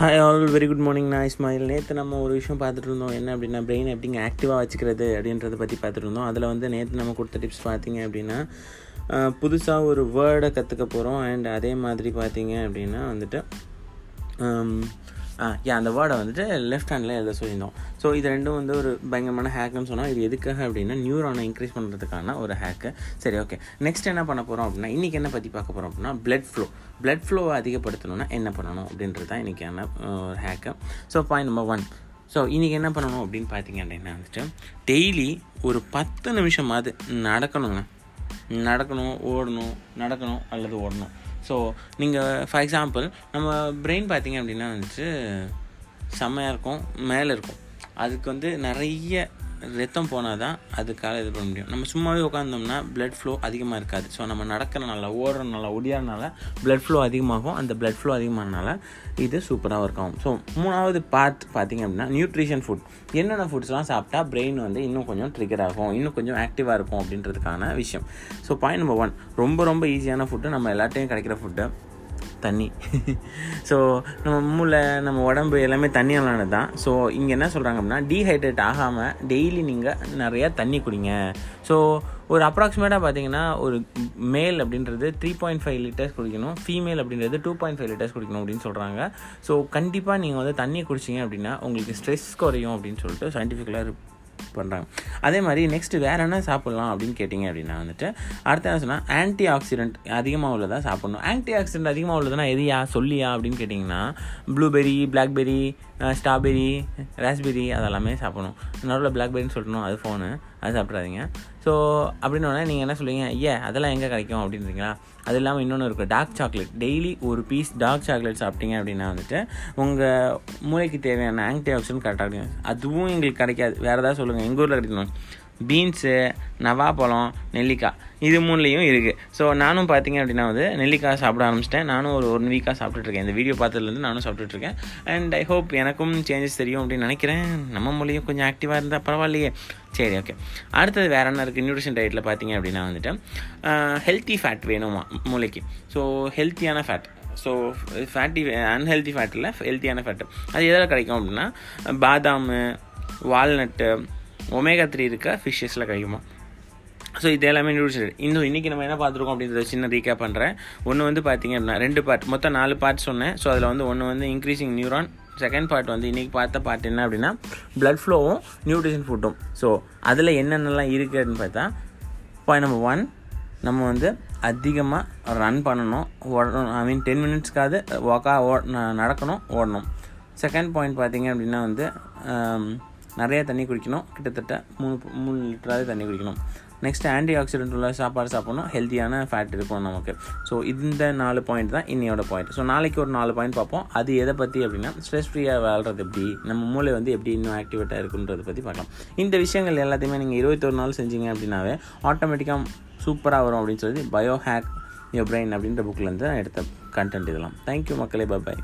Hi all very good morning நான் இஸ்மாயில். நேற்று நம்ம ஒரு விஷயம் பார்த்துட்டு இருந்தோம் என்ன அப்படின்னா பிரெயின் எப்படிங்க ஆக்டிவாக வச்சுக்கிறது அப்படின்றத பற்றி பார்த்துட்டு இருந்தோம் அதில் வந்து நேற்று நம்ம கொடுத்த டிப்ஸ் பார்த்தீங்க அப்படின்னா புதுசாக ஒரு வேர்டை கற்றுக்க போகிறோம் அண்ட் அதே மாதிரி பார்த்தீங்க அப்படின்னா வந்துட்டு ஏன் அந்த வேர்டை வந்துட்டு லெஃப்ட் ஹேண்டில் எழுத சொல்லியிருந்தோம். ஸோ இது ரெண்டும் வந்து ஒரு பயங்கரமான ஹேக்குன்னு சொன்னால் இது எதுக்காக அப்படின்னா நியூரானை இன்க்ரீஸ் பண்ணுறதுக்கான ஒரு ஹேக்கு சரி ஓகே நெக்ஸ்ட் என்ன பண்ண போகிறோம் அப்படின்னா இன்றைக்கி என்ன பற்றி பார்க்க போகிறோம் அப்படின்னா பிளட் ஃப்ளோ பிளட் ஃப்ளோவை அதிகப்படுத்தணும்னா என்ன பண்ணணும் அப்படின்றது தான் இன்றைக்கான ஒரு hack so point number one so இன்றைக்கி என்ன பண்ணணும் அப்படின்னு பார்த்தீங்க அப்படின்னா வந்துட்டு டெய்லி ஒரு பத்து நிமிஷமாவது நடக்கணுங்க. நடக்கணும் ஓடணும் நடக்கணும் அல்லது ஓடணும். ஸோ நீங்கள் ஃபார் எக்ஸாம்பிள் நம்ம பிரெயின் பார்த்தீங்க அப்படின்னா வந்துட்டு செம்மையாக இருக்கும் மேலே இருக்கும். அதுக்கு வந்து நிறைய ரத்தம் போனால் தான் அதுக்காக இது பண்ண முடியும். நம்ம சும்மாவே உட்காந்தோம்னா பிளட் ஃப்ளோ அதிகமாக இருக்காது. ஸோ நம்ம நடக்கிறனால ஓடுறனால ஒடியாறனால பிளட் ஃப்ளோ அதிகமாகும். அந்த பிளட் ஃப்ளோ அதிகமானால இது சூப்பராக ஒர்க் ஆகும். ஸோ மூணாவது பார்ட் பார்த்திங்க அப்படின்னா நியூட்ரிஷன் ஃபுட் என்னென்ன ஃபுட்ஸ்லாம் சாப்பிட்டா பிரெயின் வந்து இன்னும் கொஞ்சம் ட்ரிகர் ஆகும் இன்னும் கொஞ்சம் ஆக்டிவாக இருக்கும் அப்படின்றதுக்கான விஷயம். ஸோ பாயிண்ட் நம்பர் ஒன் ரொம்ப ரொம்ப ஈஸியான ஃபுட்டு நம்ம எல்லாத்தையும் கிடைக்கிற ஃபுட்டு தண்ணி. ஸோ நம்ம மூளை நம்ம உடம்பு எல்லாமே தண்ணியாலானது தான் ஸோ இங்கே என்ன சொல்கிறாங்க அப்படின்னா டீஹைட்ரேட் ஆகாமல் டெய்லி நீங்கள் நிறையா தண்ணி குடிங்க. ஸோ ஒரு அப்ராக்சிமேட்டாக பார்த்தீங்கன்னா ஒரு மேல் அப்படின்றது த்ரீ பாயிண்ட் ஃபைவ் லிட்டர்ஸ் குடிக்கணும். ஃபீமேல் அப்படின்றது டூ பாயிண்ட் ஃபைவ் லிட்டர்ஸ் குடிக்கணும் அப்படின்னு சொல்கிறாங்க ஸோ கண்டிப்பாக நீங்கள் வந்து தண்ணி குடிச்சிங்க அப்படின்னா உங்களுக்கு ஸ்ட்ரெஸ் குறையும் அப்படின்னு சொல்லிட்டு சயின்டிஃபிக்கலாக பண்ணுறாங்க அதே மாதிரி நெக்ஸ்ட்டு வேறு என்ன சாப்பிட்லாம் அப்படின்னு கேட்டிங்க அப்படின்னா வந்துட்டு அடுத்து என்ன சொன்னால் ஆன்டி ஆக்சிடென்ட் அதிகமாக உள்ளதாக சாப்பிட்ணும். ஆன்டி ஆக்சிடென்ட் அதிகமாக உள்ளதுனா எதையா சொல்லியா அப்படின்னு கேட்டிங்கன்னா ப்ளூபெரி பிளாக்பெரி ஸ்ட்ராபெரி ராஸ்பெரி அதெல்லாமே சாப்பிடணும். நடுவில் பிளாக்பெரின்னு சொல்லணும் அது ஃபோனு அது சாப்பிட்றாதீங்க ஸோ அப்படின்னோடனே நீங்கள் என்ன சொல்லுவீங்க? ஐயா அதெல்லாம் எங்கே கிடைக்கும்? அப்படின்றீங்களா? அது இல்லாமல் இன்னொன்று இருக்குது டார்க் சாக்லேட் டெய்லி ஒரு பீஸ் டார்க் சாக்லேட் சாப்பிட்டீங்க அப்படின்னா வந்துட்டு உங்கள் மூளைக்கு தேவையான ஆன்டி ஆக்சிடென்ட் கரெக்டாக இருக்கும். அதுவும் எங்களுக்கு கிடைக்காது. வேறு ஏதாவது சொல்லுங்கள் எங்கள் ஊரில் கிடைக்கணும். பீன்ஸு நவாப்பழம் நெல்லிக்காய். இது மூணுலேயும் இருக்குது ஸோ நானும் பார்த்தீங்க அப்படின்னா வந்து நெல்லிக்காய் சாப்பிட ஆரம்பிச்சிட்டேன். நானும் ஒரு ஒன் வீக்காக சாப்பிட்டுட்ருக்கேன் இந்த வீடியோ பார்த்ததுலேருந்து நானும் சாப்பிட்டுட்ருக்கேன் அண்ட் ஐ ஹோப் எனக்கும் சேஞ்சஸ் தெரியும் அப்படின்னு நினைக்கிறேன். நம்ம மூலையும் கொஞ்சம் ஆக்டிவாக இருந்தால் பரவாயில்லையே. சரி ஓகே அடுத்தது வேறு என்ன இருக்குது நியூட்ரிஷன் டயட்டில் பார்த்தீங்க அப்படின்னா வந்துட்டு ஹெல்த்தி ஃபேட் வேணுமா மூளைக்கு. ஸோ ஹெல்த்தியான ஃபேட் ஸோ ஃபேட்டி அன்ஹெல்த்தி ஃபேட்டில் ஹெல்த்தியான ஃபேட்டு அது எதில் கிடைக்கும் அப்படின்னா பாதாம் வால்நட்டு ஒமேகா த்ரீ இருக்க? ஃபிஷ்ஷஸில் கிடைக்குமா ஸோ இது எல்லாமே நியூட்ரிஷன் இன்னும் இன்றைக்கி நம்ம என்ன பார்த்துருக்கோம் அப்படின்றத சின்ன ரீகேப் பண்ணுறேன் ஒன்று வந்து பார்த்திங்க அப்படின்னா ரெண்டு பார்ட் மொத்தம் நாலு பார்ட் சொன்னேன். ஸோ அதில் வந்து ஒன்று வந்து இன்க்ரீசிங் நியூரான் செகண்ட் பார்ட் வந்து இன்றைக்கி பார்த்த பார்ட் என்ன அப்படின்னா பிளட் ஃப்ளோவும் நியூட்ரிஷன் ஃபுட்டும் ஸோ அதில் என்னென்னலாம் இருக்குதுன்னு பார்த்தா பாயிண்ட் நம்பர் ஒன் நம்ம வந்து அதிகமாக ரன் பண்ணணும். ஓடணும். ஐ மீன் டென் மினிட்ஸ்க்காவது வாக்காக ஓ நடக்கணும் ஓடணும். செகண்ட் பாயிண்ட் பார்த்திங்க அப்படின்னா வந்து um, நிறையா தண்ணி குடிக்கணும். கிட்டத்தட்ட மூணு மூணு லிட்டராவது தண்ணி குடிக்கணும். நெக்ஸ்ட் ஆன்டி ஆக்சிடென்ட் உள்ள சாப்பாடு சாப்பிடணும். ஹெல்த்தியான ஃபேட் இருக்கணும் நமக்கு. ஸோ இந்த நாலு பாயிண்ட் தான் இன்னையோட பாயிண்ட் ஸோ நாளைக்கு ஒரு நாலு பாயிண்ட் பார்ப்போம். அது எதை பற்றி அப்படின்னா ஸ்ட்ரெஸ் ஃப்ரீயாக வாழ்றது எப்படி நம்ம மூளை வந்து எப்படி இன்னும் ஆக்டிவேட்டாக இருக்குன்றதை பற்றி பார்க்கலாம். இந்த விஷயங்கள் எல்லாத்தையுமே நீங்கள் இருபத்தொரு நாள் செஞ்சீங்க அப்படின்னாவே ஆட்டோமேட்டிக்காக சூப்பராக வரும் அப்படின்னு சொல்லி பயோ ஹேக் யோ பிரெயின் அப்படின்ற புக்கிலேருந்து நான் எடுத்த கண்டென்ட் இதெல்லாம். தேங்க்யூ மக்களே. பாய்